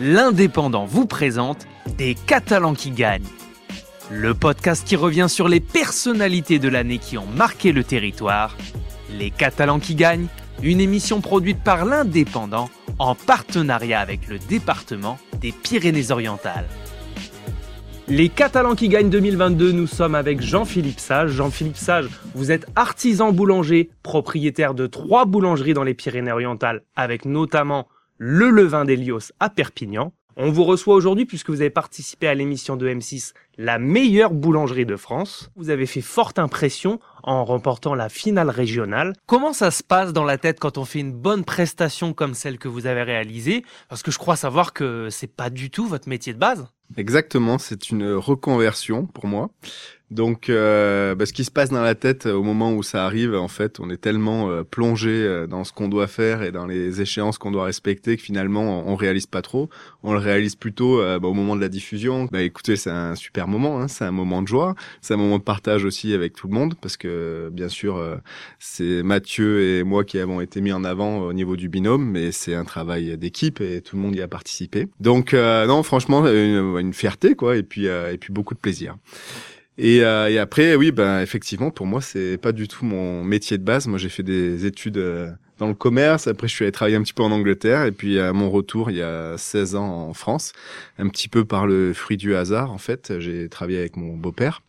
l'Indépendant vous présente Des Catalans qui gagnent. Le podcast qui revient sur les personnalités de l'année qui ont marqué le territoire. Les Catalans qui gagnent, une émission produite par l'Indépendant en partenariat avec le département des Pyrénées-Orientales. Les Catalans qui gagnent 2022, nous sommes avec Jean-Philippe Sage. Jean-Philippe Sage, vous êtes artisan boulanger, propriétaire de trois boulangeries dans les Pyrénées-Orientales, avec notamment le Levain d'Elios à Perpignan. On vous reçoit aujourd'hui puisque vous avez participé à l'émission de M6 La meilleure boulangerie de France. Vous avez fait forte impression en remportant la finale régionale. Comment ça se passe dans la tête quand on fait une bonne prestation comme celle que vous avez réalisée? Parce que je crois savoir que c'est pas du tout votre métier de base. Exactement, c'est une reconversion pour moi. Donc, euh, bah, ce qui se passe dans la tête au moment où ça arrive, en fait, on est tellement euh, plongé euh, dans ce qu'on doit faire et dans les échéances qu'on doit respecter que finalement, on, réalise pas trop. On le réalise plutôt bah, au moment de la diffusion. Bah, écoutez, c'est un super moment, hein, c'est un moment de joie, c'est un moment de partage aussi avec tout le monde parce que bien sûr, c'est Mathieu et moi qui avons été mis en avant au niveau du binôme, mais c'est un travail d'équipe et tout le monde y a participé. Donc, non, franchement, une fierté quoi, et puis et puis beaucoup de plaisir. Et, euh, et, après, oui, ben effectivement, pour moi, c'est pas du tout mon métier de base. Moi, j'ai fait des études euh, dans le commerce. Après, je suis allé travailler un petit peu en Angleterre. Et puis, à mon retour, il y a 16 ans en France, un petit peu par le fruit du hasard, en fait, j'ai travaillé avec mon beau-père.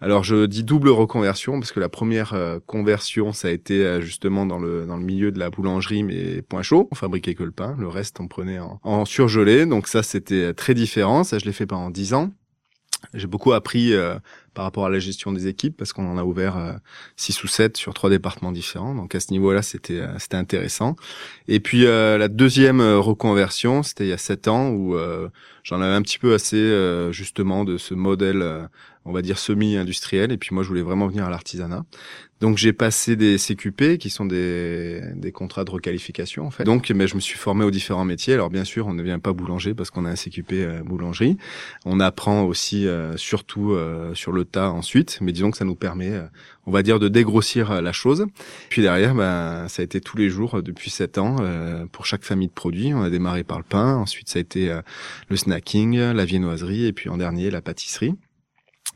Alors, je dis double reconversion parce que la première euh, conversion, ça a été justement dans le dans le milieu de la boulangerie, mais point chaud. On fabriquait que le pain. Le reste, on prenait en, en surgelé. Donc ça, c'était très différent. Ça, je l'ai fait pendant 10 ans. J'ai beaucoup appris euh, par rapport à la gestion des équipes parce qu'on en a ouvert euh, six ou sept sur trois départements différents. Donc à ce niveau-là, c'était euh, c'était intéressant. Et puis la deuxième reconversion, c'était il y a sept ans où j'en avais un petit peu assez justement de ce modèle on va dire semi-industriel. Et puis moi, je voulais vraiment venir à l'artisanat. Donc j'ai passé des CQP qui sont des, des contrats de requalification en fait. Donc mais je me suis formé aux différents métiers. Alors bien sûr, on ne vient pas boulanger parce qu'on a un CQP euh, boulangerie. On apprend aussi euh, surtout euh, sur le tas ensuite, mais disons que ça nous permet on va dire de dégrossir la chose. Puis derrière ben ça a été tous les jours depuis sept ans pour chaque famille de produits. On a démarré par le pain, ensuite ça a été le snacking, la viennoiserie et puis en dernier la pâtisserie.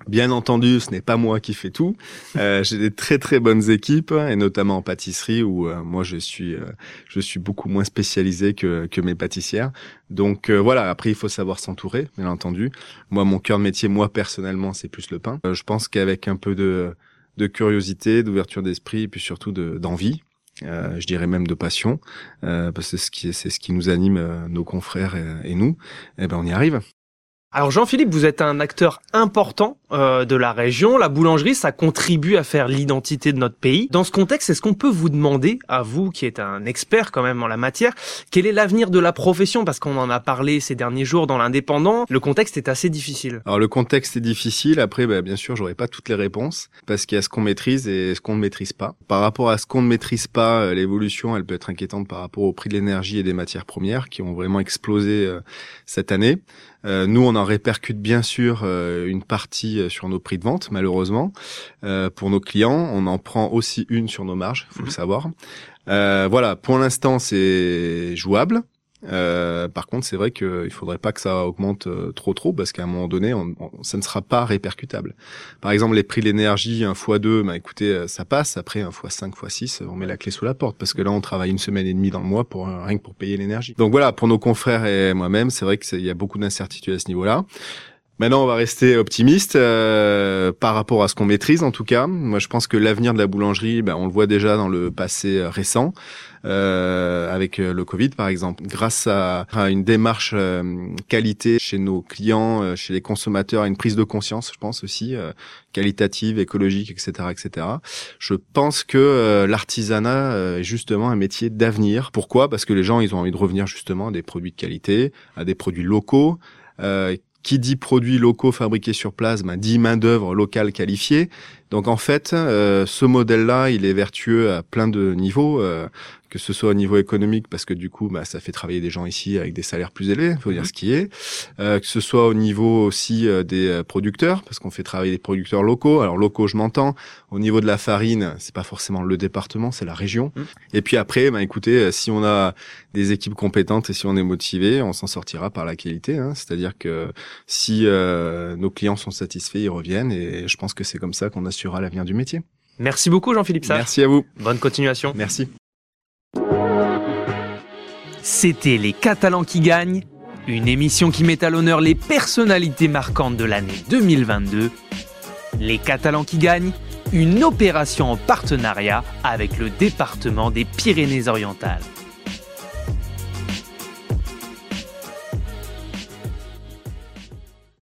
Bien entendu, ce n'est pas moi qui fais tout. Euh, j'ai des très très bonnes équipes et notamment en pâtisserie où euh, moi je suis euh, je suis beaucoup moins spécialisé que que mes pâtissières. Donc voilà. Après, il faut savoir s'entourer, bien entendu. Moi, mon cœur de métier, moi personnellement, c'est plus le pain. je pense qu'avec un peu de de curiosité, d'ouverture d'esprit et puis surtout d'envie, je dirais même de passion, parce que c'est ce qui c'est ce qui nous anime nos confrères et, et nous. Eh ben on y arrive. Alors Jean-Philippe, vous êtes un acteur important euh, de la région. La boulangerie, ça contribue à faire l'identité de notre pays. Dans ce contexte, est-ce qu'on peut vous demander, à vous qui êtes un expert quand même en la matière, quel est l'avenir de la profession? Parce qu'on en a parlé ces derniers jours dans l'Indépendant. Le contexte est assez difficile. Alors le contexte est difficile. Après, bah, bien sûr, j'aurai pas toutes les réponses parce qu'il y a ce qu'on maîtrise et ce qu'on ne maîtrise pas. Par rapport à ce qu'on ne maîtrise pas, euh, l'évolution, elle peut être inquiétante par rapport au prix de l'énergie et des matières premières qui ont vraiment explosé euh, cette année. Euh, nous, on en répercute bien sûr euh, une partie euh, sur nos prix de vente, malheureusement. pour nos clients, on en prend aussi une sur nos marges, faut le mhm. savoir. voilà, pour l'instant, c'est jouable. Euh, par contre, c'est vrai qu'il faudrait pas que ça augmente euh, trop trop parce qu'à un moment donné, on, ça ne sera pas répercutable. Par exemple, les prix de l'énergie, un fois deux, bah écoutez, euh, ça passe. Après, un fois cinq, fois six, on met la clé sous la porte parce que là, on travaille une semaine et demie dans le mois pour rien que pour payer l'énergie. Donc voilà, pour nos confrères et moi-même, c'est vrai qu'il y a beaucoup d'incertitudes à ce niveau-là. Maintenant, on va rester optimiste euh, par rapport à ce qu'on maîtrise, en tout cas. Moi, je pense que l'avenir de la boulangerie, ben, on le voit déjà dans le passé euh, récent, euh, avec euh, le Covid, par exemple. Grâce à, une démarche qualité chez nos clients, chez les consommateurs, une prise de conscience, je pense aussi, qualitative, écologique, etc., etc. Je pense que l'artisanat est justement un métier d'avenir. Pourquoi? Parce que les gens, ils ont envie de revenir justement à des produits de qualité, à des produits locaux, euh, qui dit produits locaux fabriqués sur place, ben, dit main d'œuvre locale qualifiée. Donc en fait, ce modèle-là, il est vertueux à plein de niveaux que ce soit au niveau économique parce que du coup bah, ça fait travailler des gens ici avec des salaires plus élevés, faut dire mhm. ce qui est, euh, que ce soit au niveau aussi euh, des euh, producteurs parce qu'on fait travailler des producteurs locaux. Alors locaux, je m'entends. Au niveau de la farine, c'est pas forcément le département, c'est la région. Mhm. Et puis après, bah écoutez, si on a des équipes compétentes et si on est motivé, on s'en sortira par la qualité. Hein. C'est-à-dire que si nos clients sont satisfaits, ils reviennent et je pense que c'est comme ça qu'on assurera l'avenir du métier. Merci beaucoup Jean-Philippe Sage. Merci à vous. Bonne continuation. Merci. C'était Les Catalans qui gagnent, une émission qui met à l'honneur les personnalités marquantes de l'année 2022. Les Catalans qui gagnent, une opération en partenariat avec le département des Pyrénées-Orientales.